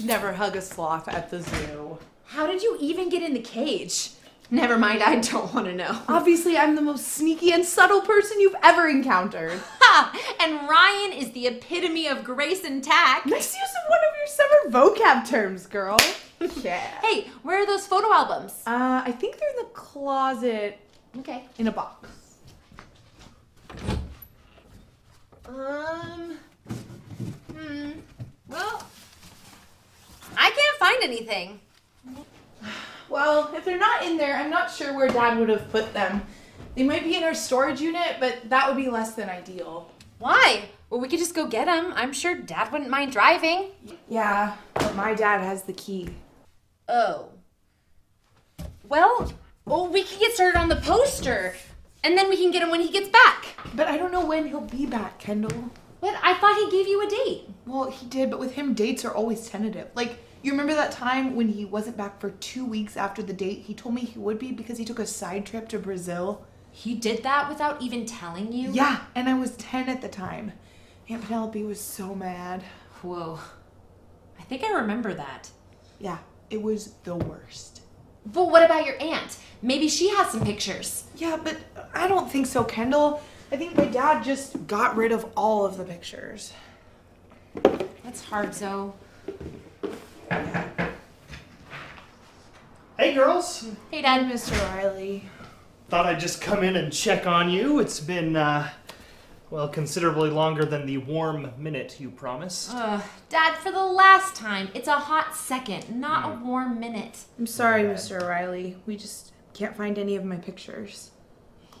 should never hug a sloth at the zoo. How did you even get in the cage? Never mind, I don't want to know. Obviously, I'm the most sneaky and subtle person you've ever encountered. Ha! And Ryan is the epitome of grace and tact. Nice use of one of your summer vocab terms, girl. yeah. Hey, where are those photo albums? Uh, I think they're in the closet Okay. in a box. Um. Hmm. Well, I can't find anything. Well, if they're not in there, I'm not sure where Dad would have put them. They might be in our storage unit, but that would be less than ideal. Why? Well, we could just go get them. I'm sure Dad wouldn't mind driving. Yeah, but my dad has the key. Oh. Well, well, we can get started on the poster, and then we can get him when he gets back. But I don't know when he'll be back, Kendall. But I thought he gave you a date. Well, he did, but with him, dates are always tentative. Like, you remember that time when he wasn't back for two weeks after the date? He told me he would be because he took a side trip to Brazil. He did that without even telling you? Yeah, and I was 10 at the time. Aunt Penelope was so mad. Whoa. I think I remember that. Yeah, it was the worst. But what about your aunt? Maybe she has some pictures. Yeah, but I don't think so, Kendall. I think my dad just got rid of all of the pictures. That's hard, Zoe. Hey, girls. Hey, Dad. Mr. Riley. Thought I'd just come in and check on you. It's been, uh, well, considerably longer than the warm minute you promised. Ugh, Dad, for the last time, it's a hot second, not a warm minute. I'm sorry, Mr. Riley. We just can't find any of my pictures.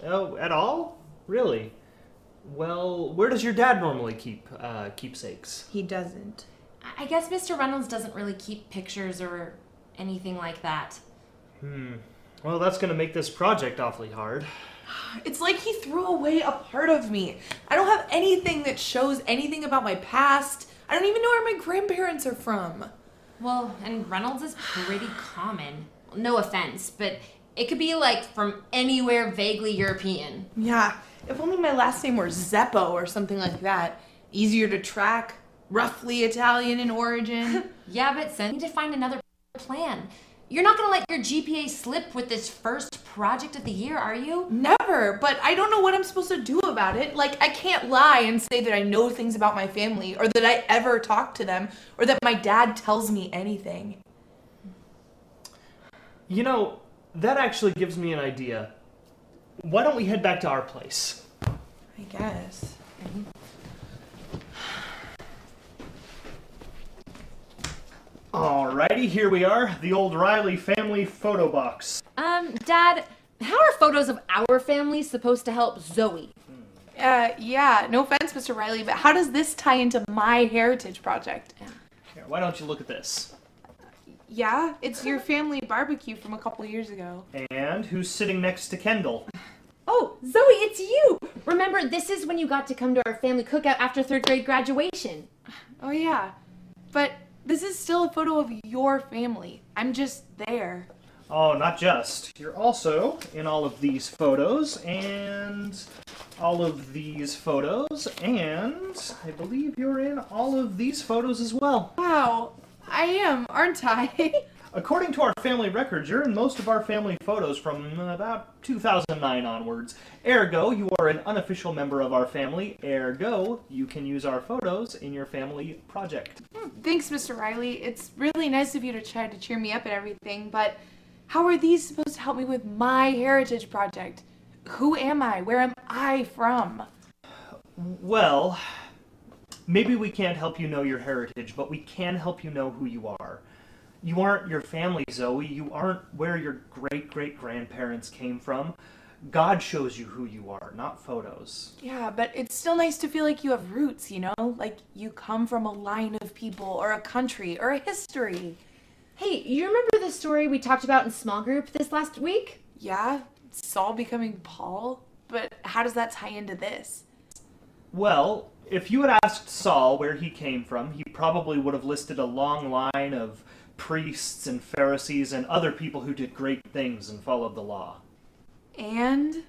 Oh, at all? Really? Well, where does your dad normally keep uh, keepsakes? He doesn't. I guess Mr. Reynolds doesn't really keep pictures or anything like that. Hmm. Well, that's gonna make this project awfully hard. It's like he threw away a part of me. I don't have anything that shows anything about my past. I don't even know where my grandparents are from. Well, and Reynolds is pretty common. No offense, but it could be like from anywhere vaguely European. Yeah, if only my last name were Zeppo or something like that. Easier to track, roughly Italian in origin. Yeah, but Sen, you need to find another plan. You're not gonna let your GPA slip with this first project of the year, are you? Never, but I don't know what I'm supposed to do about it. Like, I can't lie and say that I know things about my family, or that I ever talk to them, or that my dad tells me anything. You know, that actually gives me an idea. Why don't we head back to our place? I guess. Alrighty, here we are, the old Riley family photo box. Um, Dad, how are photos of our family supposed to help Zoe? Uh, yeah, no offense, Mr. Riley, but how does this tie into my heritage project? Here, why don't you look at this? Yeah, it's your family barbecue from a couple years ago. And who's sitting next to Kendall? Oh, Zoe, it's you! Remember, this is when you got to come to our family cookout after third grade graduation. Oh, yeah. But this is still a photo of your family. I'm just there. Oh, not just. You're also in all of these photos and all of these photos, and I believe you're in all of these photos as well. Wow, I am, aren't I? According to our family records, you're in most of our family photos from about 2009 onwards. Ergo, you are an unofficial member of our family. Ergo, you can use our photos in your family project. Hmm, thanks, Mr. Riley. It's really nice of you to try to cheer me up and everything, but how are these supposed to help me with my heritage project? Who am I? Where am I from? Well, maybe we can't help you know your heritage, but we can help you know who you are. You aren't your family, Zoe. You aren't where your great great grandparents came from. God shows you who you are, not photos. Yeah, but it's still nice to feel like you have roots, you know? Like you come from a line of people or a country or a history. Hey, you remember the story we talked about in small group this last week? Yeah, Saul becoming Paul, but how does that tie into this? Well, if you had asked Saul where he came from, he probably would have listed a long line of priests and Pharisees and other people who did great things and followed the law. And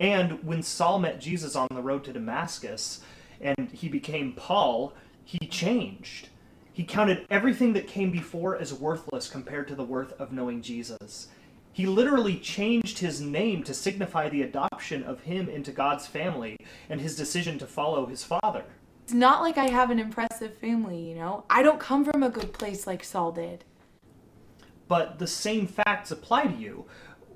And when Saul met Jesus on the road to Damascus and he became Paul, he changed. He counted everything that came before as worthless compared to the worth of knowing Jesus. He literally changed his name to signify the adoption of him into God's family and his decision to follow his father. It's not like I have an impressive family, you know? I don't come from a good place like Saul did. But the same facts apply to you.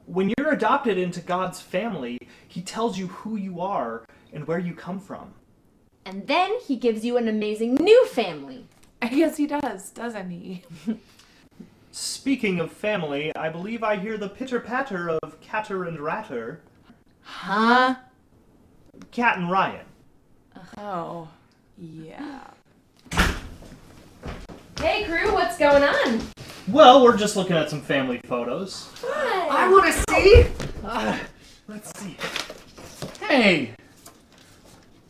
When you're adopted into God's family, he tells you who you are and where you come from. And then he gives you an amazing new family. I guess he does, doesn't he? Speaking of family, I believe I hear the pitter patter of Catter and Ratter. Huh? Cat and Ryan. Oh, yeah. Hey, crew, what's going on? Well, we're just looking at some family photos. I want to see. Uh, let's see. Hey,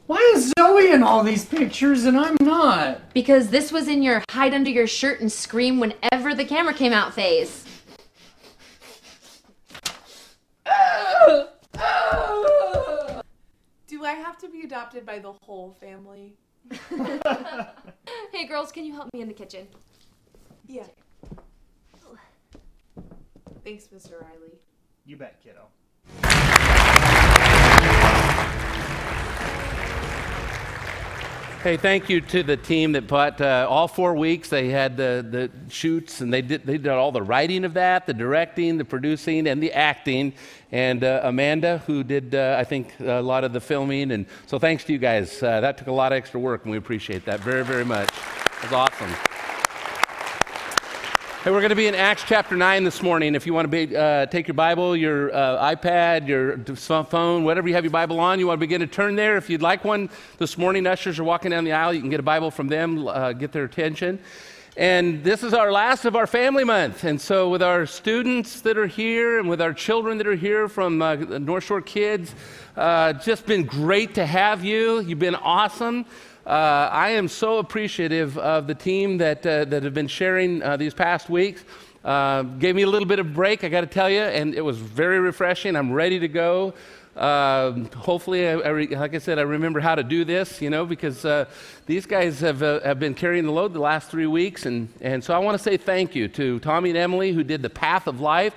why is Zoe in all these pictures and I'm not? Because this was in your hide under your shirt and scream whenever the camera came out phase. Do I have to be adopted by the whole family? Hey, girls, can you help me in the kitchen? Yeah. Thanks, Mr. Riley. You bet, kiddo. Hey, thank you to the team that put uh, all four weeks. They had the, the shoots and they did, they did all the writing of that, the directing, the producing, and the acting. And uh, Amanda, who did, uh, I think, a lot of the filming. And so thanks to you guys. Uh, that took a lot of extra work, and we appreciate that very, very much. It was awesome. Hey, we're going to be in Acts chapter 9 this morning. If you want to be, uh, take your Bible, your uh, iPad, your phone, whatever you have your Bible on, you want to begin to turn there. If you'd like one this morning, ushers are walking down the aisle. You can get a Bible from them, uh, get their attention. And this is our last of our family month. And so, with our students that are here and with our children that are here from uh, North Shore Kids, uh, just been great to have you. You've been awesome. Uh, I am so appreciative of the team that, uh, that have been sharing uh, these past weeks. Uh, gave me a little bit of break, I got to tell you, and it was very refreshing. I'm ready to go. Uh, hopefully, I, I re- like I said, I remember how to do this, you know, because uh, these guys have, have been carrying the load the last three weeks. And, and so I want to say thank you to Tommy and Emily, who did the Path of Life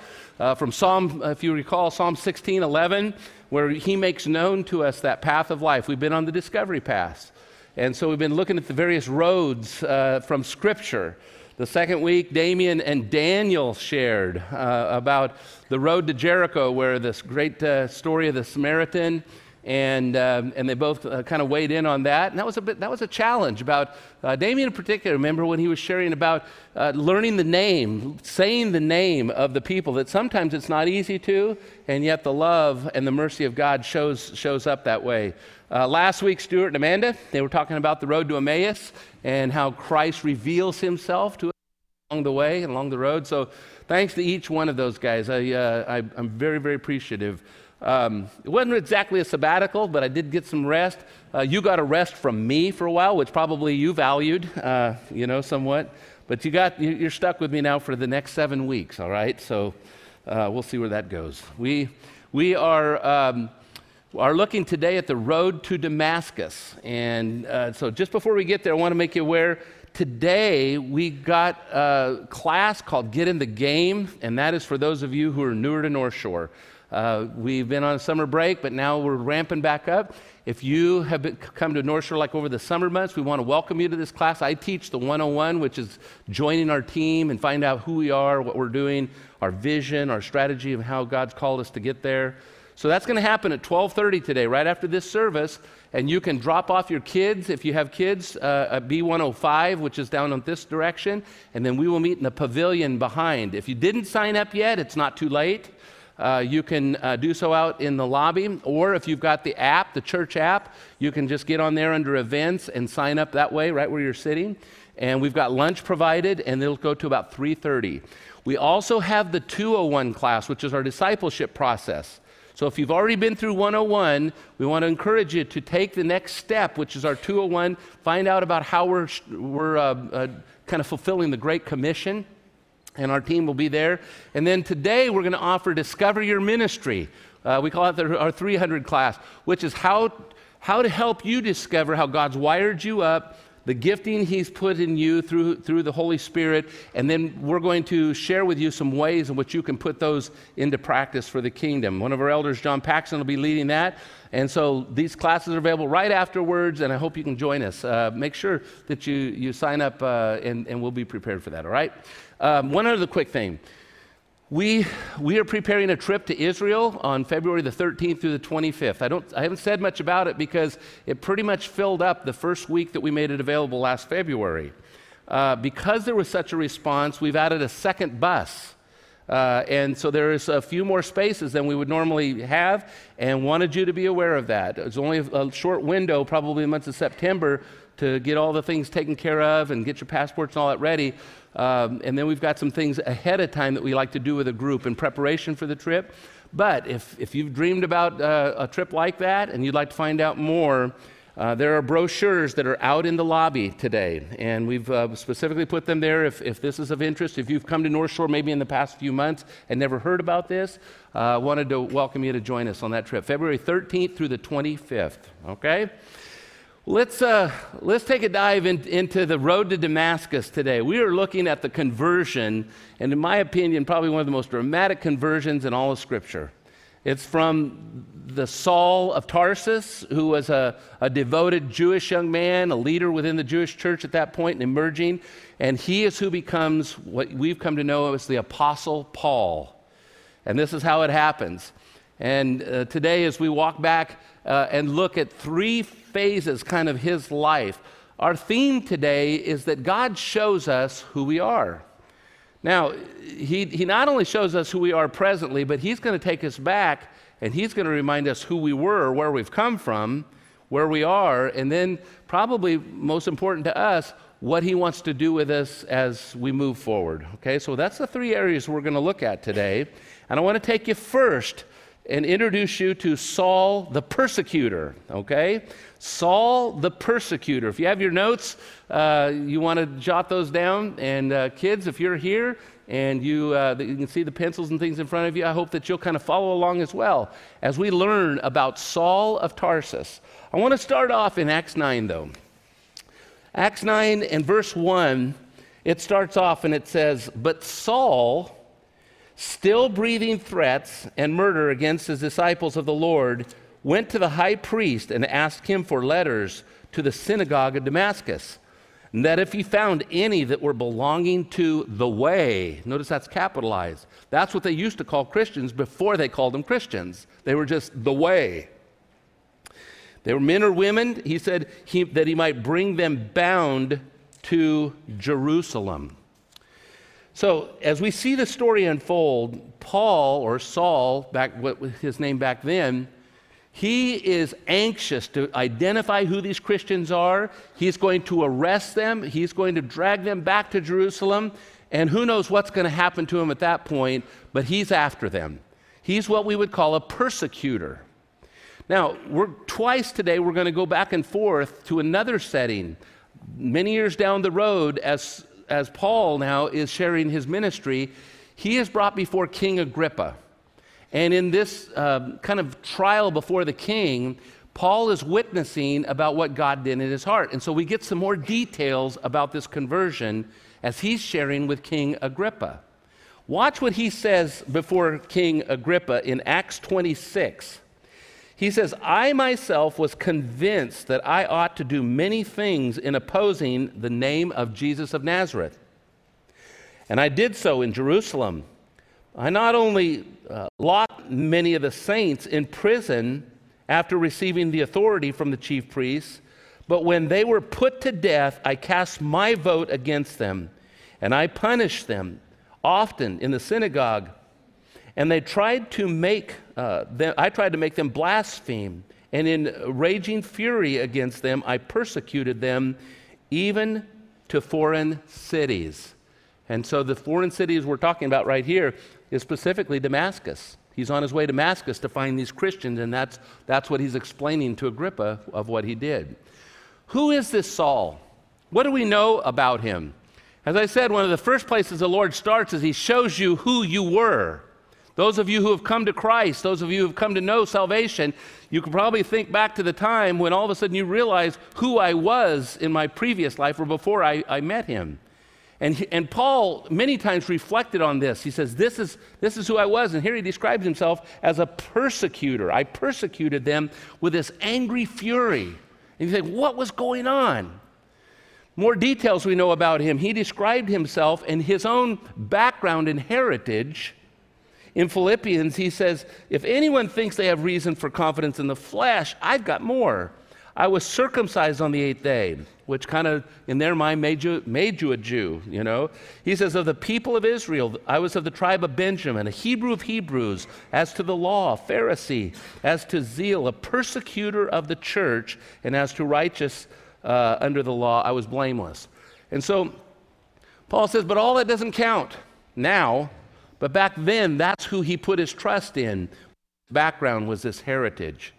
from Psalm, if you recall, Psalm 16 11, where he makes known to us that path of life. We've been on the discovery path. And so we've been looking at the various roads uh, from Scripture. The second week, Damien and Daniel shared uh, about the road to Jericho, where this great uh, story of the Samaritan, and, um, and they both uh, kind of weighed in on that. And that was a, bit, that was a challenge about uh, Damien in particular. Remember when he was sharing about uh, learning the name, saying the name of the people, that sometimes it's not easy to, and yet the love and the mercy of God shows, shows up that way. Uh, last week, Stuart and Amanda, they were talking about the road to Emmaus and how Christ reveals himself to us along the way and along the road. So thanks to each one of those guys. I, uh, I, am very, very appreciative. Um, it wasn't exactly a sabbatical, but I did get some rest. Uh, you got a rest from me for a while, which probably you valued, uh, you know, somewhat. But you got, you're stuck with me now for the next seven weeks, all right? So uh, we'll see where that goes. We, we are... Um, are looking today at the road to Damascus. And uh, so, just before we get there, I want to make you aware today we got a class called Get in the Game, and that is for those of you who are newer to North Shore. Uh, we've been on summer break, but now we're ramping back up. If you have been, come to North Shore like over the summer months, we want to welcome you to this class. I teach the 101, which is joining our team and find out who we are, what we're doing, our vision, our strategy of how God's called us to get there. So that's going to happen at 12:30 today, right after this service, and you can drop off your kids if you have kids uh, at B105, which is down in this direction, and then we will meet in the pavilion behind. If you didn't sign up yet, it's not too late. Uh, you can uh, do so out in the lobby, or if you've got the app, the church app, you can just get on there under events and sign up that way, right where you're sitting. And we've got lunch provided, and it'll go to about 3:30. We also have the 201 class, which is our discipleship process. So if you've already been through 101, we want to encourage you to take the next step, which is our 201, find out about how we're, we're uh, uh, kind of fulfilling the Great Commission. And our team will be there. And then today we're going to offer Discover Your Ministry. Uh, we call it the, our 300 class, which is how, how to help you discover how God's wired you up the gifting He's put in you through, through the Holy Spirit, and then we're going to share with you some ways in which you can put those into practice for the kingdom. One of our elders, John Paxson, will be leading that. And so these classes are available right afterwards, and I hope you can join us. Uh, make sure that you, you sign up, uh, and, and we'll be prepared for that, all right? Um, one other quick thing. We, we are preparing a trip to Israel on February the 13th through the 25th. I, don't, I haven't said much about it because it pretty much filled up the first week that we made it available last February. Uh, because there was such a response, we've added a second bus. Uh, and so there's a few more spaces than we would normally have, and wanted you to be aware of that. It's only a, short window, probably the month of September, to get all the things taken care of and get your passports and all that ready. Um, and then we've got some things ahead of time that we like to do with a group in preparation for the trip. But if, if you've dreamed about uh, a trip like that and you'd like to find out more, uh, there are brochures that are out in the lobby today, and we've uh, specifically put them there if, if this is of interest. If you've come to North Shore maybe in the past few months and never heard about this, I uh, wanted to welcome you to join us on that trip, February 13th through the 25th. Okay? Let's, uh, let's take a dive in, into the road to Damascus today. We are looking at the conversion, and in my opinion, probably one of the most dramatic conversions in all of Scripture. It's from the Saul of Tarsus, who was a, a devoted Jewish young man, a leader within the Jewish church at that point and emerging. And he is who becomes what we've come to know as the Apostle Paul. And this is how it happens. And uh, today, as we walk back uh, and look at three phases, kind of his life, our theme today is that God shows us who we are. Now, he, he not only shows us who we are presently, but he's going to take us back and he's going to remind us who we were, where we've come from, where we are, and then, probably most important to us, what he wants to do with us as we move forward. Okay, so that's the three areas we're going to look at today. And I want to take you first and introduce you to Saul the persecutor, okay? Saul the persecutor. If you have your notes, uh, you want to jot those down. And uh, kids, if you're here and you, uh, you can see the pencils and things in front of you, I hope that you'll kind of follow along as well as we learn about Saul of Tarsus. I want to start off in Acts 9, though. Acts 9 and verse 1, it starts off and it says, But Saul still breathing threats and murder against his disciples of the Lord, went to the high priest and asked him for letters to the synagogue of Damascus, and that if he found any that were belonging to the way, notice that's capitalized. That's what they used to call Christians before they called them Christians. They were just the way. They were men or women, he said, he, that he might bring them bound to Jerusalem. So, as we see the story unfold, Paul or Saul, back what was his name back then, he is anxious to identify who these Christians are. He's going to arrest them, he's going to drag them back to Jerusalem, and who knows what's going to happen to him at that point, but he's after them. He's what we would call a persecutor. Now, we're twice today we're going to go back and forth to another setting. Many years down the road, as as Paul now is sharing his ministry, he is brought before King Agrippa. And in this uh, kind of trial before the king, Paul is witnessing about what God did in his heart. And so we get some more details about this conversion as he's sharing with King Agrippa. Watch what he says before King Agrippa in Acts 26. He says, I myself was convinced that I ought to do many things in opposing the name of Jesus of Nazareth. And I did so in Jerusalem. I not only uh, locked many of the saints in prison after receiving the authority from the chief priests, but when they were put to death, I cast my vote against them, and I punished them often in the synagogue and they tried to make uh, them, I tried to make them blaspheme. And in raging fury against them, I persecuted them even to foreign cities. And so the foreign cities we're talking about right here is specifically Damascus. He's on his way to Damascus to find these Christians, and that's, that's what he's explaining to Agrippa of what he did. Who is this Saul? What do we know about him? As I said, one of the first places the Lord starts is he shows you who you were. Those of you who have come to Christ, those of you who have come to know salvation, you can probably think back to the time when all of a sudden you realize who I was in my previous life or before I, I met him. And, and Paul many times reflected on this. He says, this is, this is who I was. And here he describes himself as a persecutor. I persecuted them with this angry fury. And you think, what was going on? More details we know about him. He described himself and his own background and heritage. In Philippians, he says, If anyone thinks they have reason for confidence in the flesh, I've got more. I was circumcised on the eighth day, which kind of, in their mind, made you, made you a Jew, you know? He says, Of the people of Israel, I was of the tribe of Benjamin, a Hebrew of Hebrews, as to the law, a Pharisee, as to zeal, a persecutor of the church, and as to righteous uh, under the law, I was blameless. And so Paul says, But all that doesn't count now. But back then, that's who he put his trust in. Background was this heritage.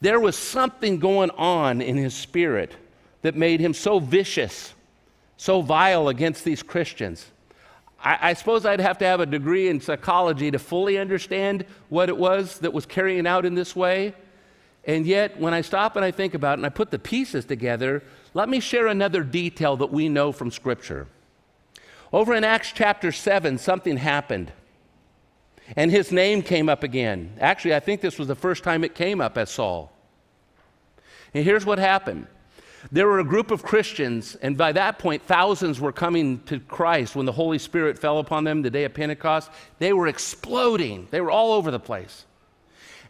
There was something going on in his spirit that made him so vicious, so vile against these Christians. I, I, suppose I'd have to have a degree in psychology to fully understand what it was that was carrying out in this way. And yet, when I stop and I think about it and I put the pieces together, let me share another detail that we know from Scripture. Over in Acts chapter 7, something happened. And his name came up again. Actually, I think this was the first time it came up as Saul. And here's what happened there were a group of Christians, and by that point, thousands were coming to Christ when the Holy Spirit fell upon them the day of Pentecost. They were exploding, they were all over the place.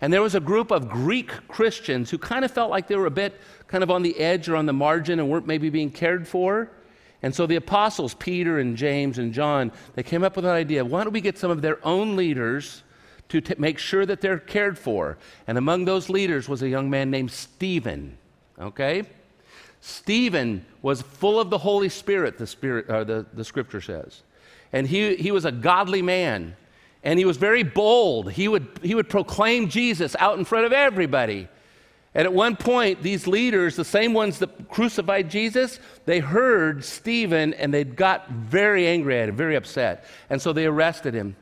And there was a group of Greek Christians who kind of felt like they were a bit kind of on the edge or on the margin and weren't maybe being cared for. And so the apostles, Peter and James and John, they came up with an idea why don't we get some of their own leaders to t- make sure that they're cared for? And among those leaders was a young man named Stephen. Okay? Stephen was full of the Holy Spirit, the, Spirit, uh, the, the scripture says. And he, he was a godly man. And he was very bold. He would, he would proclaim Jesus out in front of everybody. And at one point, these leaders, the same ones that crucified Jesus, they heard Stephen and they got very angry at him, very upset. And so they arrested him.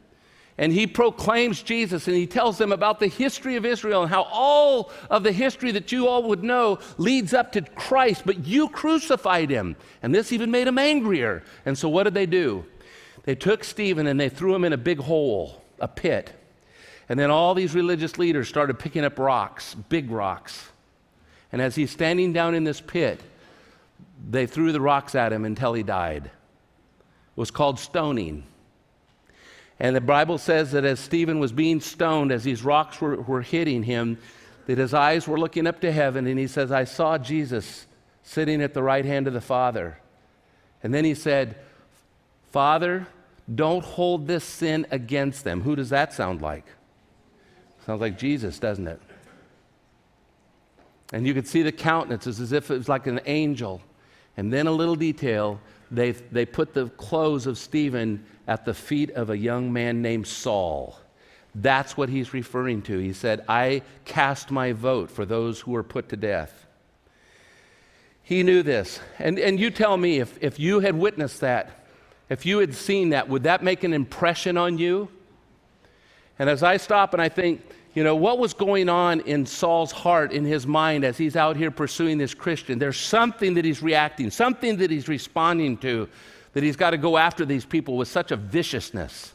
And he proclaims Jesus and he tells them about the history of Israel and how all of the history that you all would know leads up to Christ, but you crucified him. And this even made him angrier. And so what did they do? They took Stephen and they threw him in a big hole, a pit. And then all these religious leaders started picking up rocks, big rocks. And as he's standing down in this pit, they threw the rocks at him until he died. It was called stoning. And the Bible says that as Stephen was being stoned, as these rocks were, were hitting him, that his eyes were looking up to heaven, and he says, I saw Jesus sitting at the right hand of the Father. And then he said, Father, don't hold this sin against them. Who does that sound like? Sounds like Jesus, doesn't it? And you could see the countenances as if it was like an angel. And then a little detail they, they put the clothes of Stephen at the feet of a young man named Saul. That's what he's referring to. He said, I cast my vote for those who were put to death. He knew this. And, and you tell me if, if you had witnessed that, if you had seen that, would that make an impression on you? And as I stop and I think, you know, what was going on in Saul's heart, in his mind, as he's out here pursuing this Christian? There's something that he's reacting, something that he's responding to, that he's got to go after these people with such a viciousness.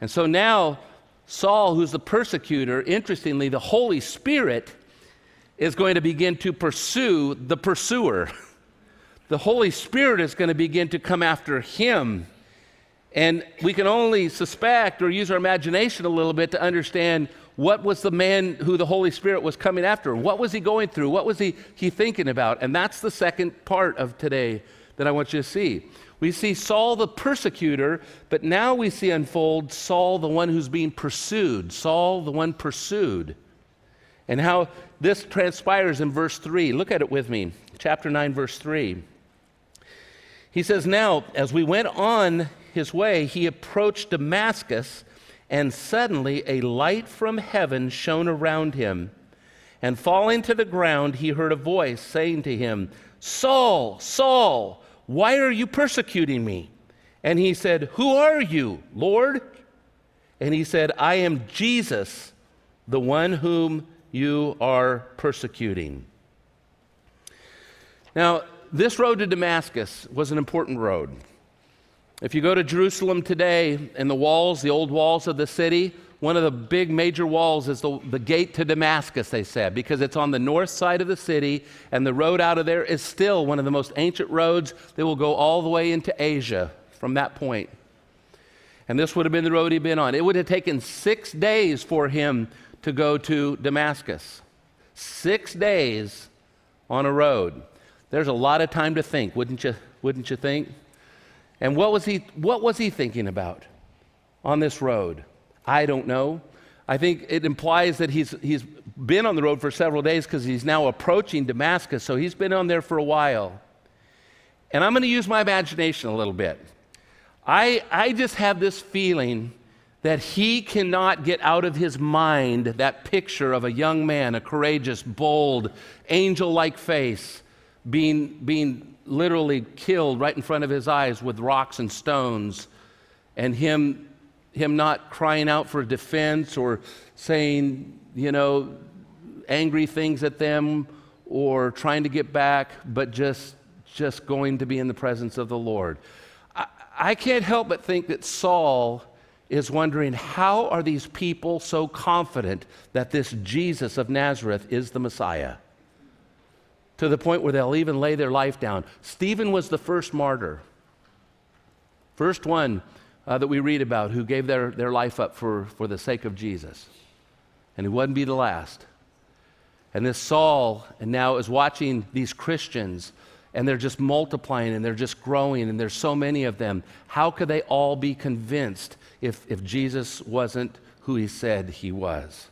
And so now, Saul, who's the persecutor, interestingly, the Holy Spirit is going to begin to pursue the pursuer. The Holy Spirit is going to begin to come after him. And we can only suspect or use our imagination a little bit to understand what was the man who the Holy Spirit was coming after? What was he going through? What was he, he thinking about? And that's the second part of today that I want you to see. We see Saul the persecutor, but now we see unfold Saul the one who's being pursued, Saul the one pursued. And how this transpires in verse 3. Look at it with me, chapter 9, verse 3. He says, Now, as we went on his way, he approached Damascus, and suddenly a light from heaven shone around him. And falling to the ground, he heard a voice saying to him, Saul, Saul, why are you persecuting me? And he said, Who are you, Lord? and he said, I am Jesus, the one whom you are persecuting. Now, this road to Damascus was an important road. If you go to Jerusalem today and the walls, the old walls of the city, one of the big major walls is the, the gate to Damascus, they said, because it's on the north side of the city, and the road out of there is still one of the most ancient roads that will go all the way into Asia from that point. And this would have been the road he'd been on. It would have taken six days for him to go to Damascus. Six days on a road. There's a lot of time to think, wouldn't you, wouldn't you think? And what was, he, what was he thinking about on this road? I don't know. I think it implies that he's, he's been on the road for several days because he's now approaching Damascus, so he's been on there for a while. And I'm going to use my imagination a little bit. I, I just have this feeling that he cannot get out of his mind that picture of a young man, a courageous, bold, angel like face, being, being literally killed right in front of his eyes with rocks and stones, and him him not crying out for defense or saying, you know, angry things at them or trying to get back, but just, just going to be in the presence of the Lord. I, I can't help but think that Saul is wondering how are these people so confident that this Jesus of Nazareth is the Messiah? To the point where they'll even lay their life down. Stephen was the first martyr, first one uh, that we read about who gave their, their life up for, for the sake of Jesus. And he wouldn't be the last. And this Saul, and now is watching these Christians, and they're just multiplying and they're just growing, and there's so many of them. How could they all be convinced if, if Jesus wasn't who he said he was?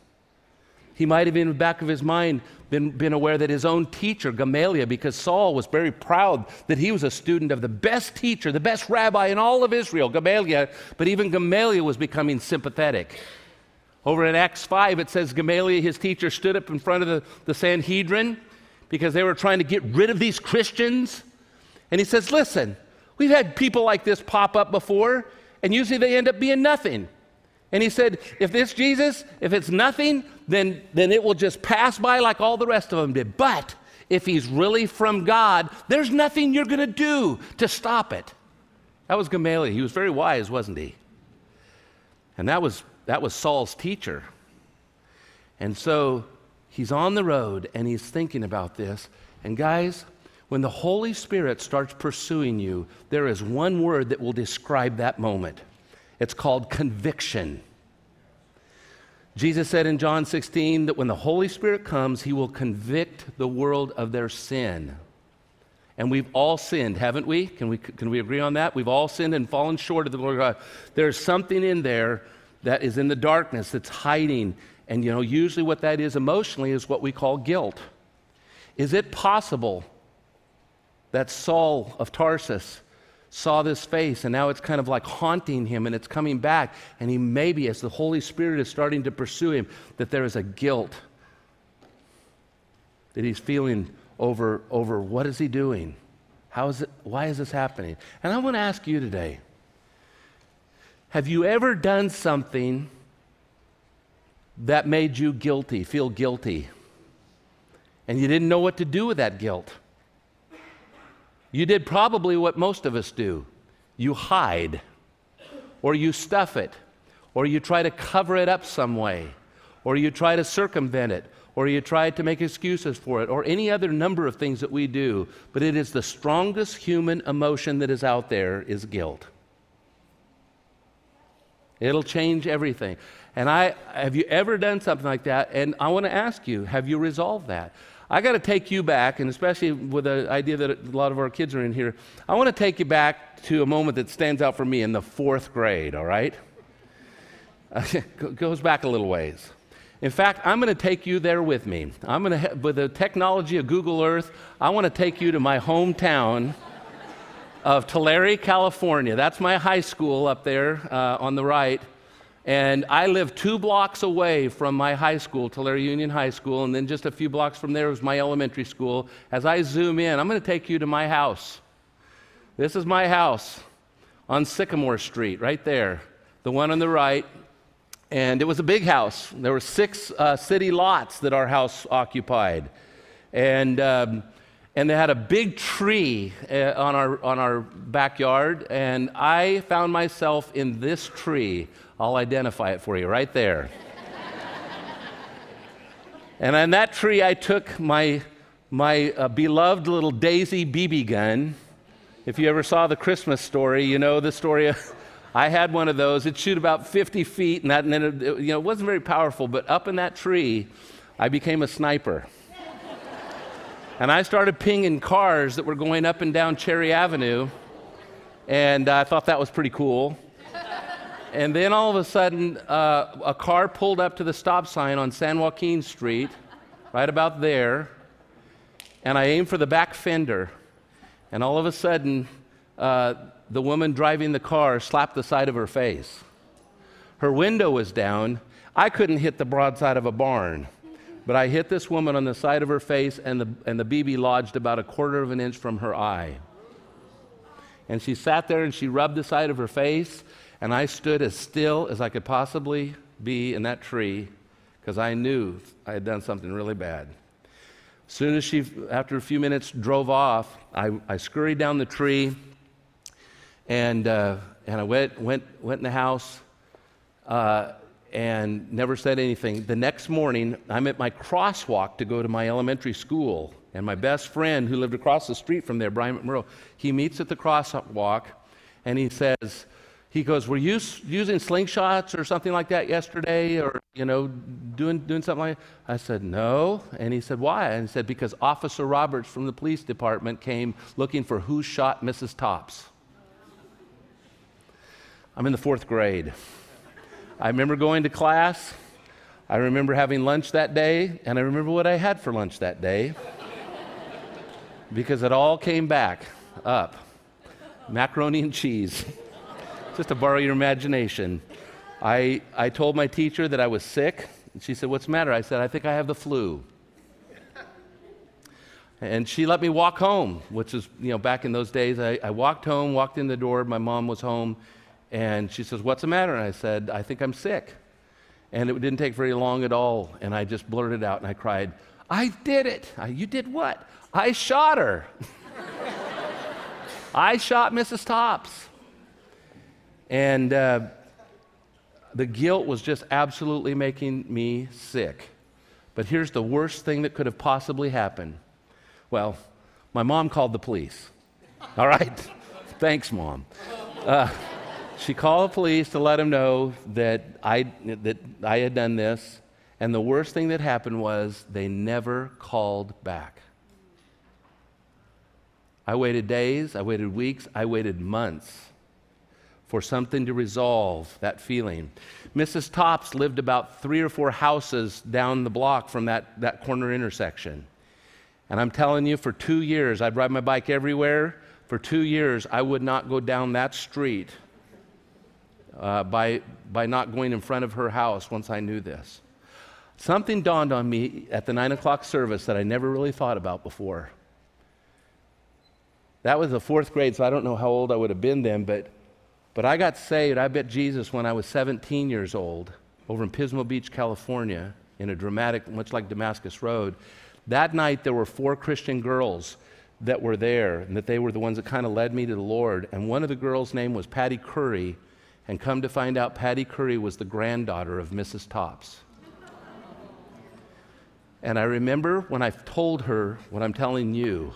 He might have in the back of his mind been, been aware that his own teacher, Gamaliel, because Saul was very proud that he was a student of the best teacher, the best rabbi in all of Israel, Gamaliel, but even Gamaliel was becoming sympathetic. Over in Acts 5, it says Gamaliel, his teacher, stood up in front of the, the Sanhedrin because they were trying to get rid of these Christians. And he says, Listen, we've had people like this pop up before, and usually they end up being nothing. And he said, if this Jesus, if it's nothing, then, then it will just pass by like all the rest of them did. But if he's really from God, there's nothing you're going to do to stop it. That was Gamaliel. He was very wise, wasn't he? And that was, that was Saul's teacher. And so he's on the road and he's thinking about this. And guys, when the Holy Spirit starts pursuing you, there is one word that will describe that moment it's called conviction. Jesus said in John 16 that when the Holy Spirit comes, he will convict the world of their sin. And we've all sinned, haven't we? Can we, can we agree on that? We've all sinned and fallen short of the glory of God. There's something in there that is in the darkness that's hiding. And you know, usually what that is emotionally is what we call guilt. Is it possible that Saul of Tarsus saw this face and now it's kind of like haunting him and it's coming back. And he maybe, as the Holy Spirit is starting to pursue him, that there is a guilt that he's feeling over, over what is he doing? How is it, why is this happening? And I want to ask you today have you ever done something that made you guilty, feel guilty, and you didn't know what to do with that guilt? You did probably what most of us do you hide, or you stuff it, or you try to cover it up some way, or you try to circumvent it, or you try to make excuses for it, or any other number of things that we do. But it is the strongest human emotion that is out there is guilt. It'll change everything. And I have you ever done something like that? And I want to ask you, have you resolved that? I got to take you back, and especially with the idea that a lot of our kids are in here, I want to take you back to a moment that stands out for me in the fourth grade, all right? goes back a little ways. In fact, I'm going to take you there with me. I'm going to, with the technology of Google Earth, I want to take you to my hometown of Tulare, California. That's my high school up there uh, on the right. And I lived two blocks away from my high school, Tulare Union High School, and then just a few blocks from there was my elementary school. As I zoom in, I'm going to take you to my house. This is my house on Sycamore Street, right there. The one on the right And it was a big house. There were six uh, city lots that our house occupied. And, um, and they had a big tree uh, on, our, on our backyard. And I found myself in this tree. I'll identify it for you right there. and on that tree, I took my, my uh, beloved little Daisy BB gun. If you ever saw the Christmas story, you know the story of I had one of those. It'd shoot about 50 feet, and, that, and then it, it, you know, it wasn't very powerful, but up in that tree, I became a sniper. and I started pinging cars that were going up and down Cherry Avenue, and I thought that was pretty cool. And then all of a sudden, uh, a car pulled up to the stop sign on San Joaquin Street, right about there, and I aimed for the back fender, and all of a sudden, uh, the woman driving the car slapped the side of her face. Her window was down. I couldn't hit the broadside of a barn, but I hit this woman on the side of her face, and the, and the BB lodged about a quarter of an inch from her eye. And she sat there and she rubbed the side of her face, and I stood as still as I could possibly be in that tree because I knew I had done something really bad. As soon as she, after a few minutes, drove off, I, I scurried down the tree and, uh, and I went, went, went in the house uh, and never said anything. The next morning, I'm at my crosswalk to go to my elementary school. And my best friend, who lived across the street from there, Brian McMurrow, he meets at the crosswalk and he says, he goes, Were you using slingshots or something like that yesterday or, you know, doing, doing something like that? I said, No. And he said, Why? And he said, Because Officer Roberts from the police department came looking for who shot Mrs. Tops. I'm in the fourth grade. I remember going to class. I remember having lunch that day, and I remember what I had for lunch that day because it all came back up macaroni and cheese, just to borrow your imagination. I, I told my teacher that I was sick, and she said, What's the matter? I said, I think I have the flu. And she let me walk home, which is, you know, back in those days, I, I walked home, walked in the door, my mom was home, and she says, What's the matter? And I said, I think I'm sick. And it didn't take very long at all. And I just blurted out and I cried, I did it. I, you did what? I shot her. I shot Mrs. Tops. And uh, the guilt was just absolutely making me sick. But here's the worst thing that could have possibly happened. Well, my mom called the police. All right? Thanks, mom. Uh, she called the police to let them know that I, that I had done this. And the worst thing that happened was they never called back. I waited days, I waited weeks, I waited months for something to resolve that feeling. Mrs. Tops lived about three or four houses down the block from that, that corner intersection. And I'm telling you, for two years, I'd ride my bike everywhere. For two years, I would not go down that street uh, by, by not going in front of her house once I knew this. Something dawned on me at the nine o'clock service that I never really thought about before. That was the fourth grade, so I don't know how old I would have been then, but, but I got saved. I met Jesus when I was 17 years old over in Pismo Beach, California, in a dramatic, much like Damascus Road. That night, there were four Christian girls that were there, and that they were the ones that kind of led me to the Lord. And one of the girls' name was Patty Curry, and come to find out, Patty Curry was the granddaughter of Mrs. Tops. And I remember when I told her what I'm telling you,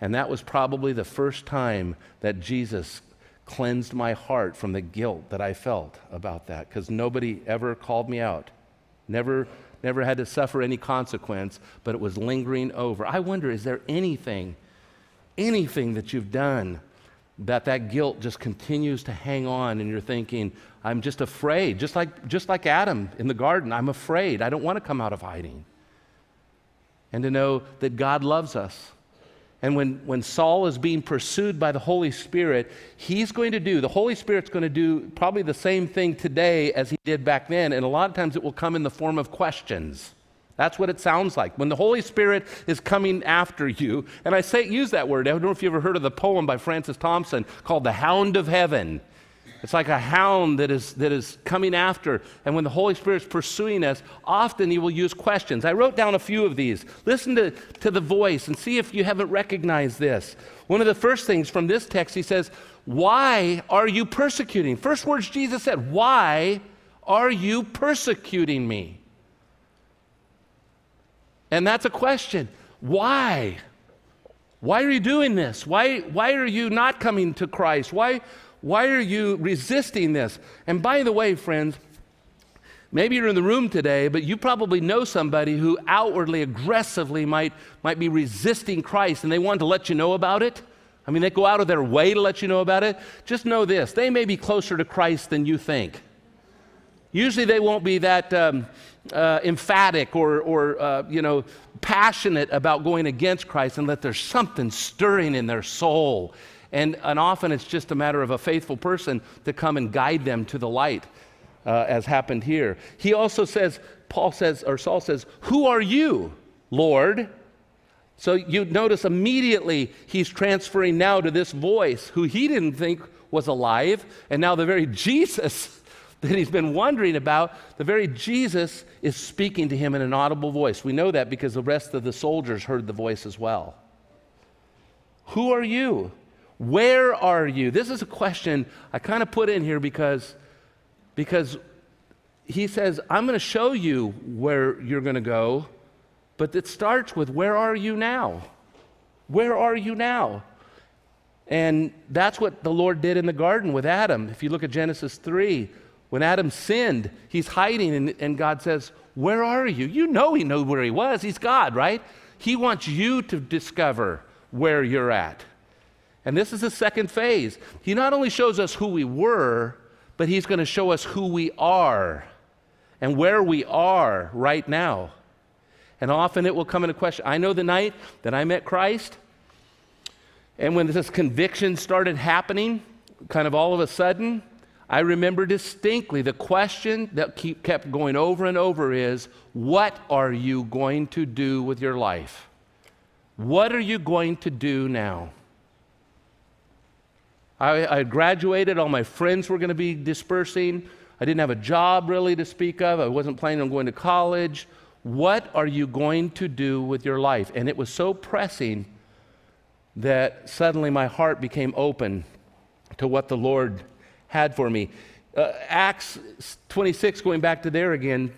and that was probably the first time that Jesus cleansed my heart from the guilt that I felt about that, because nobody ever called me out. Never, never had to suffer any consequence, but it was lingering over. I wonder, is there anything, anything that you've done that that guilt just continues to hang on and you're thinking i'm just afraid just like just like adam in the garden i'm afraid i don't want to come out of hiding and to know that god loves us and when, when Saul is being pursued by the Holy Spirit, he's going to do, the Holy Spirit's going to do probably the same thing today as he did back then. And a lot of times it will come in the form of questions. That's what it sounds like. When the Holy Spirit is coming after you, and I say use that word. I don't know if you ever heard of the poem by Francis Thompson called The Hound of Heaven. It's like a hound that is, that is coming after. And when the Holy Spirit's pursuing us, often He will use questions. I wrote down a few of these. Listen to, to the voice and see if you haven't recognized this. One of the first things from this text, He says, Why are you persecuting? First words Jesus said, Why are you persecuting me? And that's a question. Why? Why are you doing this? Why, why are you not coming to Christ? Why, why are you resisting this? And by the way, friends, maybe you're in the room today, but you probably know somebody who outwardly, aggressively might, might be resisting Christ and they want to let you know about it. I mean, they go out of their way to let you know about it. Just know this they may be closer to Christ than you think. Usually they won't be that um, uh, emphatic or, or uh, you know, passionate about going against Christ unless there's something stirring in their soul. And, and often it's just a matter of a faithful person to come and guide them to the light, uh, as happened here. He also says, Paul says, or Saul says, Who are you, Lord? So you notice immediately he's transferring now to this voice who he didn't think was alive, and now the very Jesus that he's been wondering about, the very Jesus is speaking to him in an audible voice. We know that because the rest of the soldiers heard the voice as well. Who are you? Where are you? This is a question I kind of put in here because, because he says, I'm going to show you where you're going to go, but it starts with, Where are you now? Where are you now? And that's what the Lord did in the garden with Adam. If you look at Genesis 3, when Adam sinned, he's hiding, and, and, God says, Where are you? You know he knew where he was. He's God, right? He wants you to discover where you're at. And this is the second phase. He not only shows us who we were, but he's going to show us who we are and where we are right now. And often it will come into question. I know the night that I met Christ, and when this conviction started happening, kind of all of a sudden, I remember distinctly the question that keep, kept going over and over is what are you going to do with your life? What are you going to do now? I, I graduated, all my friends were going to be dispersing. I didn't have a job really to speak of. I wasn't planning on going to college. What are you going to do with your life? And it was so pressing that suddenly my heart became open to what the Lord had for me. Uh, Acts 26, going back to there again,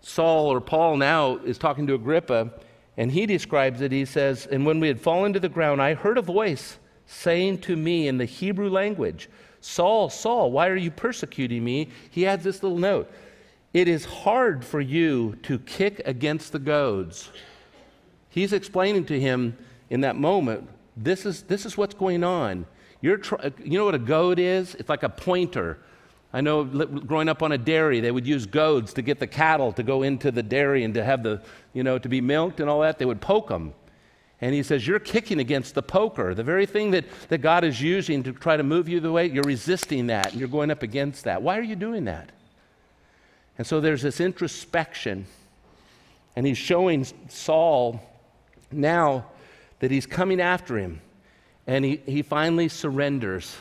Saul or Paul now is talking to Agrippa, and he describes it. He says, And when we had fallen to the ground, I heard a voice saying to me in the Hebrew language, Saul, Saul, why are you persecuting me? He adds this little note It is hard for you to kick against the goads. He's explaining to him in that moment, this is, this is what's going on. You're tr- you know what a goad is? It's like a pointer. I know growing up on a dairy, they would use goads to get the cattle to go into the dairy and to have the, you know, to be milked and all that. They would poke them. And he says, You're kicking against the poker. The very thing that, that God is using to try to move you the way, you're resisting that and you're going up against that. Why are you doing that? And so there's this introspection. And he's showing Saul now that he's coming after him. And he, he finally surrenders.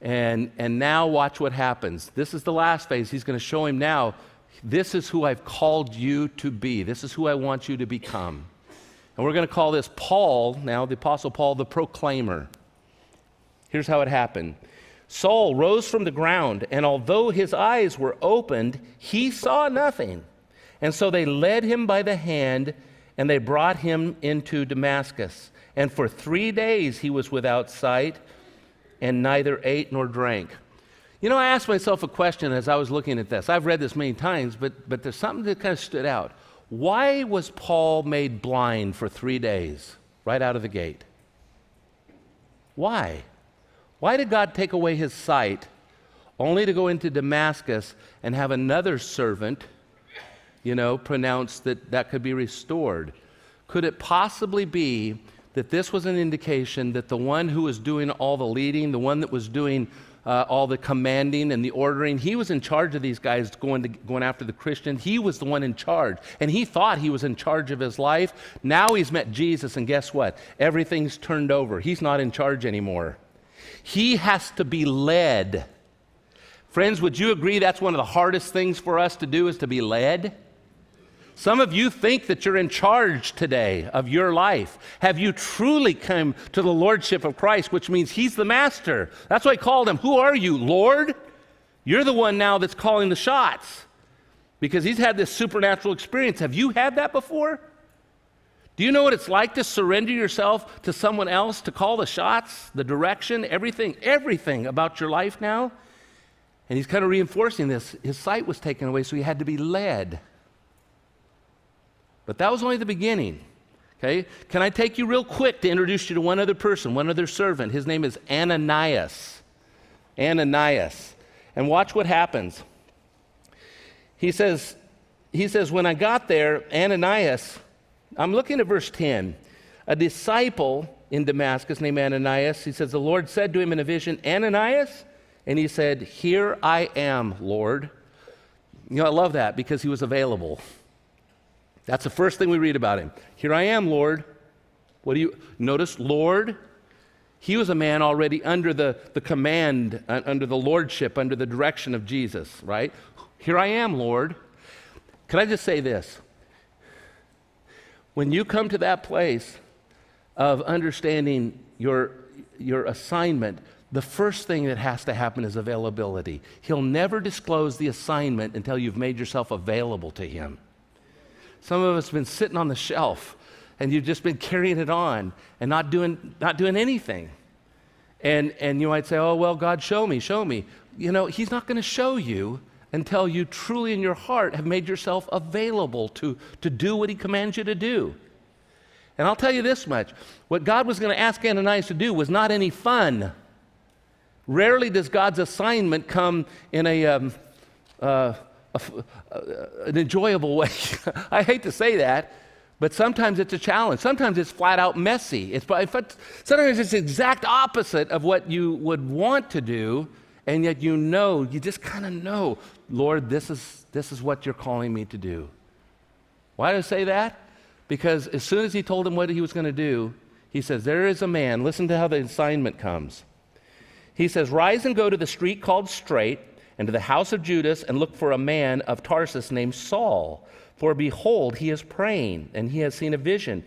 And, and now watch what happens. This is the last phase. He's going to show him now this is who I've called you to be, this is who I want you to become. And we're going to call this Paul, now the Apostle Paul, the proclaimer. Here's how it happened Saul rose from the ground, and although his eyes were opened, he saw nothing. And so they led him by the hand, and they brought him into Damascus. And for three days he was without sight and neither ate nor drank. You know, I asked myself a question as I was looking at this. I've read this many times, but, but there's something that kind of stood out. Why was Paul made blind for three days right out of the gate? Why? Why did God take away his sight only to go into Damascus and have another servant, you know, pronounce that that could be restored? Could it possibly be that this was an indication that the one who was doing all the leading, the one that was doing uh, all the commanding and the ordering, he was in charge of these guys going, to, going after the Christians. He was the one in charge. And he thought he was in charge of his life. Now he's met Jesus, and guess what? Everything's turned over. He's not in charge anymore. He has to be led Friends, would you agree that's one of the hardest things for us to do is to be led? Some of you think that you're in charge today of your life. Have you truly come to the lordship of Christ, which means He's the master? That's why I called Him. Who are you, Lord? You're the one now that's calling the shots because He's had this supernatural experience. Have you had that before? Do you know what it's like to surrender yourself to someone else to call the shots, the direction, everything, everything about your life now? And he's kind of reinforcing this. His sight was taken away, so he had to be led. But that was only the beginning. Okay? Can I take you real quick to introduce you to one other person, one other servant? His name is Ananias. Ananias. And watch what happens. He says, he says, when I got there, Ananias, I'm looking at verse 10. A disciple in Damascus named Ananias, he says, the Lord said to him in a vision, Ananias? And he said, Here I am, Lord. You know, I love that because he was available. That's the first thing we read about him. Here I am, Lord. What do you notice? Lord. He was a man already under the, the command, uh, under the lordship, under the direction of Jesus, right? Here I am, Lord. Can I just say this? When you come to that place of understanding your, your assignment, the first thing that has to happen is availability. He'll never disclose the assignment until you've made yourself available to Him. Some of us have been sitting on the shelf and you've just been carrying it on and not doing, not doing anything. And, and you might say, oh, well, God, show me, show me. You know, He's not going to show you until you truly in your heart have made yourself available to, to do what He commands you to do. And I'll tell you this much what God was going to ask Ananias to do was not any fun. Rarely does God's assignment come in a, um, uh, an enjoyable way. I hate to say that, but sometimes it's a challenge. Sometimes it's flat out messy. It's, sometimes it's the exact opposite of what you would want to do, and yet you know, you just kind of know, Lord, this is, this is what you're calling me to do. Why do I say that? Because as soon as he told him what he was going to do, he says, There is a man. Listen to how the assignment comes. He says, Rise and go to the street called Straight and to the house of Judas and look for a man of Tarsus named Saul. For behold, he is praying, and he has seen a vision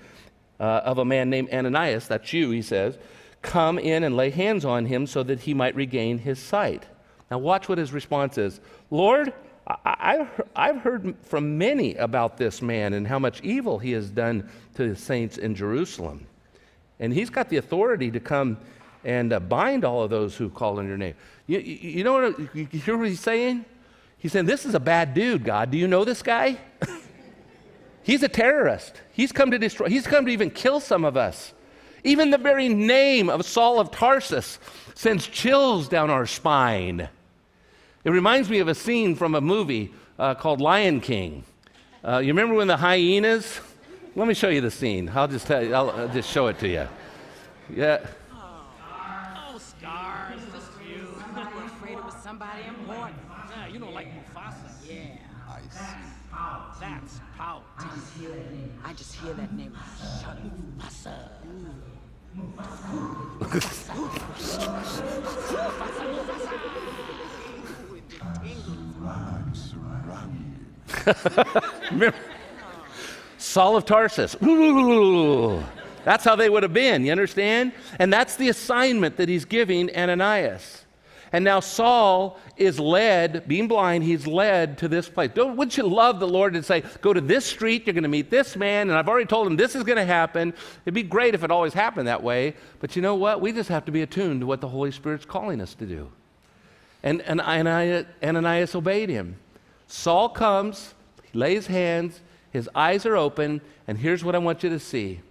uh, of a man named Ananias, that's you, he says, come in and lay hands on him so that he might regain his sight. Now, watch what his response is Lord, I, have heard from many about this man and how much evil he has done to the saints in Jerusalem. And he's got the authority to come and uh, bind all of those who call on your name. You, you, know what, you hear what he's saying? He's saying, This is a bad dude, God. Do you know this guy? he's a terrorist. He's come to destroy, he's come to even kill some of us. Even the very name of Saul of Tarsus sends chills down our spine. It reminds me of a scene from a movie uh, called Lion King. Uh, you remember when the hyenas? Let me show you the scene. I'll just tell you, I'll, I'll just show it to you. Yeah. I just hear that name. Remember? Saul of Tarsus. That's how they would have been, you understand? And that's the assignment that he's giving Ananias. And now Saul is led, being blind, he's led to this place. Don't, wouldn't you love the Lord to say, go to this street, you're going to meet this man, and I've already told him this is going to happen. It'd be great if it always happened that way, but you know what? We just have to be attuned to what the Holy Spirit's calling us to do. And, and Ananias, Ananias obeyed him. Saul comes, he lays hands, his eyes are open, and here's what I want you to see.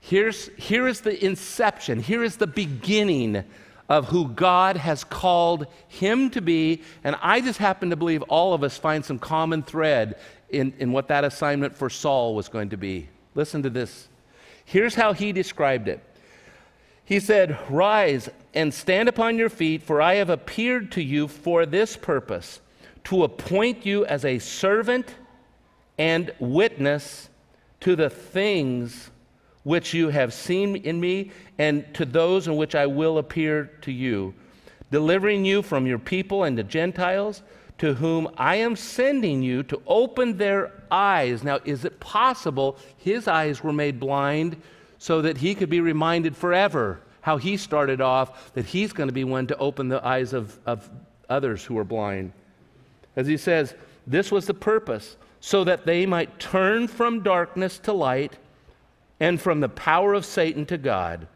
Here's, here is the inception, here is the beginning of who God has called him to be. And I just happen to believe all of us find some common thread in, in what that assignment for Saul was going to be. Listen to this. Here's how he described it. He said, Rise and stand upon your feet, for I have appeared to you for this purpose, to appoint you as a servant and witness to the things which you have seen in me, and to those in which I will appear to you, delivering you from your people and the Gentiles, to whom I am sending you to open their eyes. Now, is it possible his eyes were made blind so that he could be reminded forever how he started off, that he's going to be one to open the eyes of, of others who are blind? As he says, this was the purpose, so that they might turn from darkness to light and from the power of Satan to God,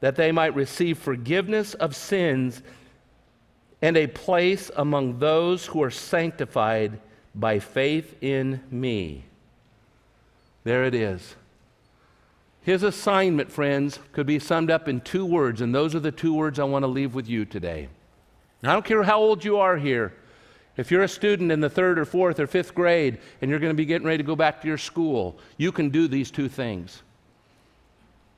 that they might receive forgiveness of sins and a place among those who are sanctified by faith in me. There it is. His assignment, friends, could be summed up in two words, and those are the two words I want to leave with you today. I don't care how old you are here. If you're a student in the third or fourth or fifth grade and you're going to be getting ready to go back to your school, you can do these two things.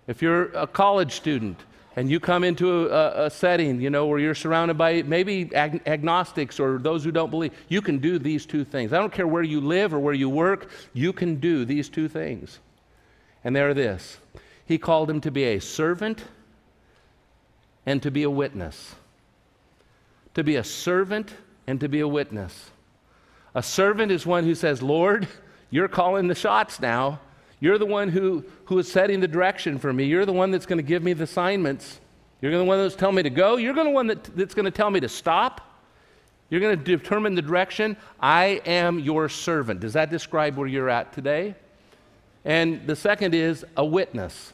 If you're a college student and you come into a, a, setting, you know, where you're surrounded by maybe ag- agnostics or those who don't believe, you can do these two things. I don't care where you live or where you work, you can do these two things. And they're this He called him to be a servant and to be a witness. To be a servant and to be a witness. A servant is one who says, Lord, you're calling the shots now. You're the one who, who is setting the direction for me. You're the one that's going to give me the assignments. You're the one that's telling me to go. You're the one that, that's going to tell me to stop. You're going to determine the direction. I am your servant. Does that describe where you're at today? And the second is a witness.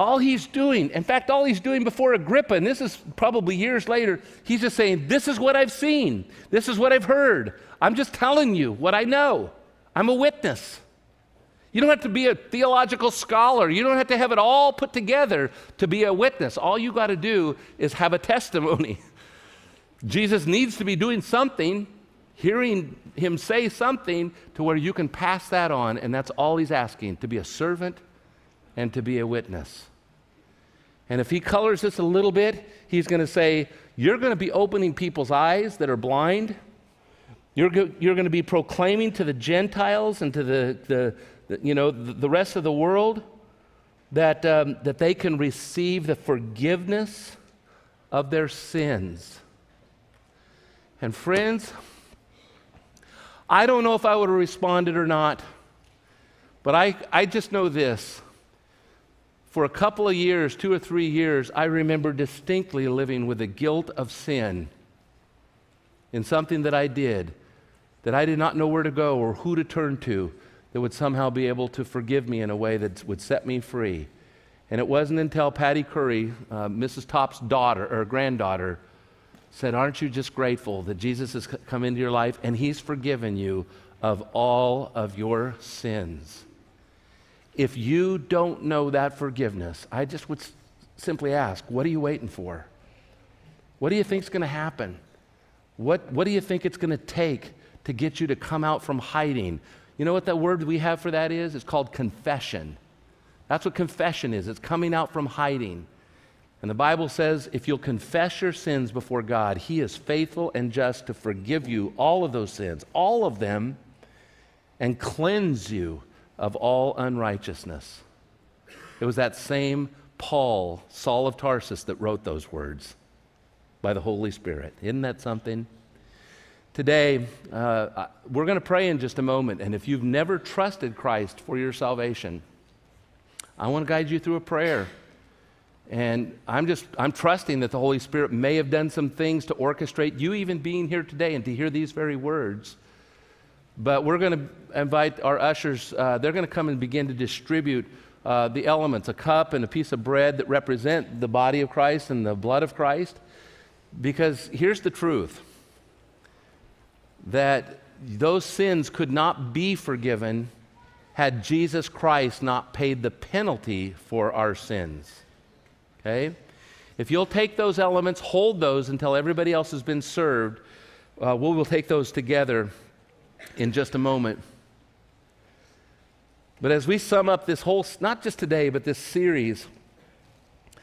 All he's doing, in fact, all he's doing before Agrippa, and this is probably years later, he's just saying, This is what I've seen. This is what I've heard. I'm just telling you what I know. I'm a witness. You don't have to be a theological scholar. You don't have to have it all put together to be a witness. All you got to do is have a testimony. Jesus needs to be doing something, hearing him say something to where you can pass that on, and that's all he's asking to be a servant and to be a witness. And if he colors this a little bit, he's going to say, You're going to be opening people's eyes that are blind. You're, go- you're going to be proclaiming to the Gentiles and to the, the, the you know, the, the, rest of the world that, um, that they can receive the forgiveness of their sins. And friends, I don't know if I would have responded or not, but I, I just know this for a couple of years, two or three years, I remember distinctly living with the guilt of sin in something that I did that I did not know where to go or who to turn to that would somehow be able to forgive me in a way that would set me free. And it wasn't until Patty Curry, uh, Mrs. Topp's daughter or granddaughter, said, Aren't you just grateful that Jesus has come into your life and he's forgiven you of all of your sins? If you don't know that forgiveness, I just would s- simply ask, what are you waiting for? What do you think is going to happen? What, what do you think it's going to take to get you to come out from hiding? You know what that word we have for that is? It's called confession. That's what confession is. It's coming out from hiding. And the Bible says if you'll confess your sins before God, He is faithful and just to forgive you all of those sins, all of them, and cleanse you of all unrighteousness. It was that same Paul, Saul of Tarsus, that wrote those words by the Holy Spirit. Isn't that something? Today, uh, we're going to pray in just a moment, and if you've never trusted Christ for your salvation, I want to guide you through a prayer. And I'm just, I'm trusting that the Holy Spirit may have done some things to orchestrate you even being here today and to hear these very words. But we're going to invite our ushers, uh, they're going to come and begin to distribute uh, the elements a cup and a piece of bread that represent the body of Christ and the blood of Christ. Because here's the truth that those sins could not be forgiven had Jesus Christ not paid the penalty for our sins. Okay? If you'll take those elements, hold those until everybody else has been served, uh, we will take those together in just a moment. But as we sum up this whole, not just today, but this series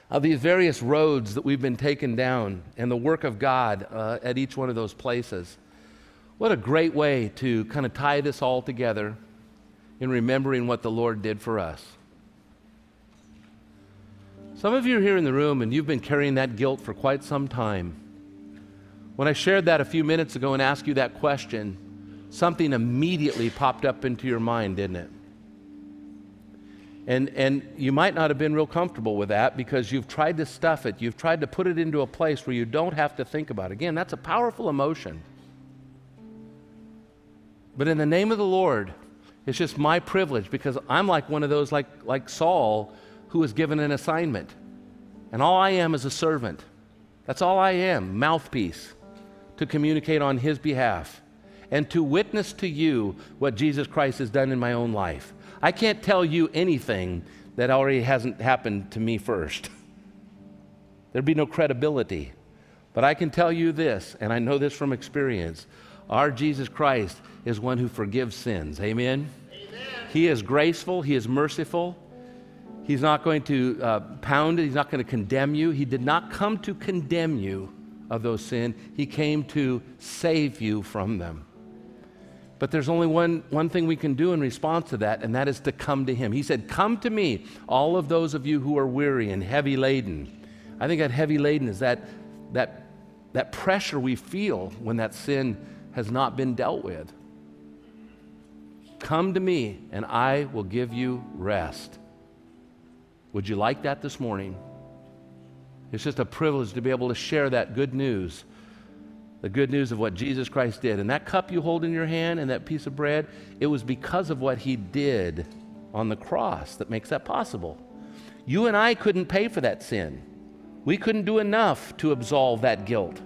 of these various roads that we've been taken down and the work of God uh, at each one of those places, what a great way to kind of tie this all together in remembering what the Lord did for us. Some of you are here in the room and you've been carrying that guilt for quite some time. When I shared that a few minutes ago and asked you that question, something immediately popped up into your mind, didn't it? And, and you might not have been real comfortable with that because you've tried to stuff it. You've tried to put it into a place where you don't have to think about it. Again, that's a powerful emotion. But in the name of the Lord, it's just my privilege because I'm like one of those, like, like Saul, who was given an assignment. And all I am is a servant. That's all I am, mouthpiece, to communicate on his behalf and to witness to you what Jesus Christ has done in my own life. I can't tell you anything that already hasn't happened to me first. There'd be no credibility. But I can tell you this, and I know this from experience our Jesus Christ is one who forgives sins. Amen? Amen. He is graceful, He is merciful. He's not going to uh, pound it, He's not going to condemn you. He did not come to condemn you of those sins, He came to save you from them. But there's only one, one thing we can do in response to that, and that is to come to Him. He said, Come to me, all of those of you who are weary and heavy laden. I think that heavy laden is that, that, that pressure we feel when that sin has not been dealt with. Come to me, and I will give you rest. Would you like that this morning? It's just a privilege to be able to share that good news the good news of what Jesus Christ did. And that cup you hold in your hand and that piece of bread, it was because of what he did on the cross that makes that possible. You and I couldn't pay for that sin. We couldn't do enough to absolve that guilt.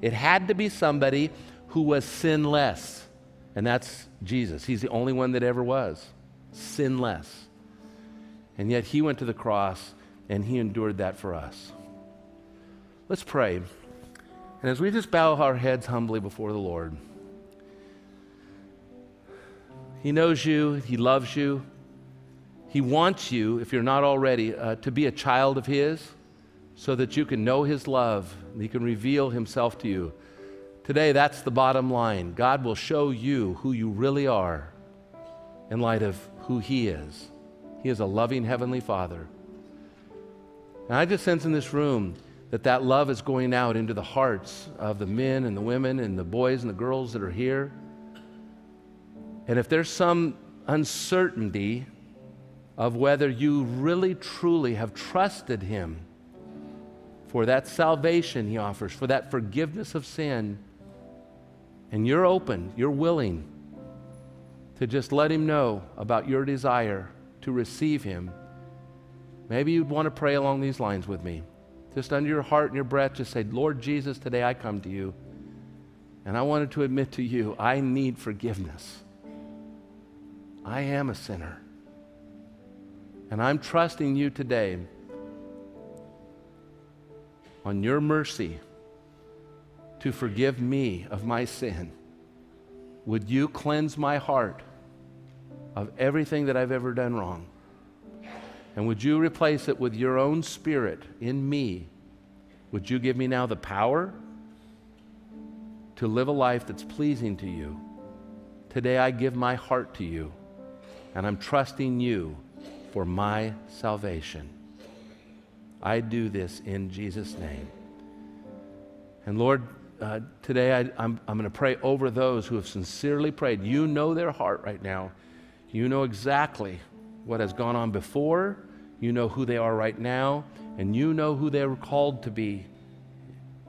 It had to be somebody who was sinless. And that's Jesus. He's the only one that ever was sinless. And yet he went to the cross and he endured that for us. Let's pray. And as we just bow our heads humbly before the Lord, He knows you, He loves you. He wants you, if you're not already, uh, to be a child of His so that you can know His love and He can reveal Himself to you. Today, that's the bottom line. God will show you who you really are in light of who He is. He is a loving Heavenly Father. And I just sense in this room, that that love is going out into the hearts of the men and the women and the boys and the girls that are here. And if there's some uncertainty of whether you really truly have trusted Him for that salvation He offers, for that forgiveness of sin, and you're open, you're willing to just let Him know about your desire to receive Him, maybe you'd want to pray along these lines with me. Just under your heart and your breath, just say, Lord Jesus, today I come to you. And I wanted to admit to you, I need forgiveness. I am a sinner. And I'm trusting you today on your mercy to forgive me of my sin. Would you cleanse my heart of everything that I've ever done wrong? And would you replace it with your own spirit in me? Would you give me now the power to live a life that's pleasing to you? Today I give my heart to you, and I'm trusting you for my salvation. I do this in Jesus' name. And Lord, uh, today I, I'm, I'm going to pray over those who have sincerely prayed. You know their heart right now. You know exactly what has gone on before, you know who they are right now, and you know who they were called to be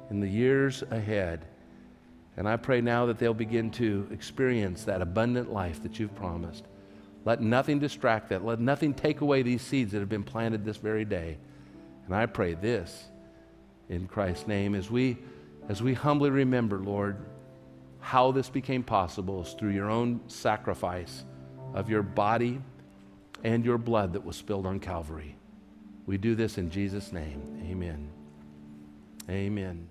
in the years ahead. And I pray now that they'll begin to experience that abundant life that you've promised. Let nothing distract that. Let nothing take away these seeds that have been planted this very day. And I pray this in Christ's name as we as we humbly remember, Lord, how this became possible is through your own sacrifice of your body and your blood that was spilled on Calvary. We do this in Jesus' name. Amen. Amen.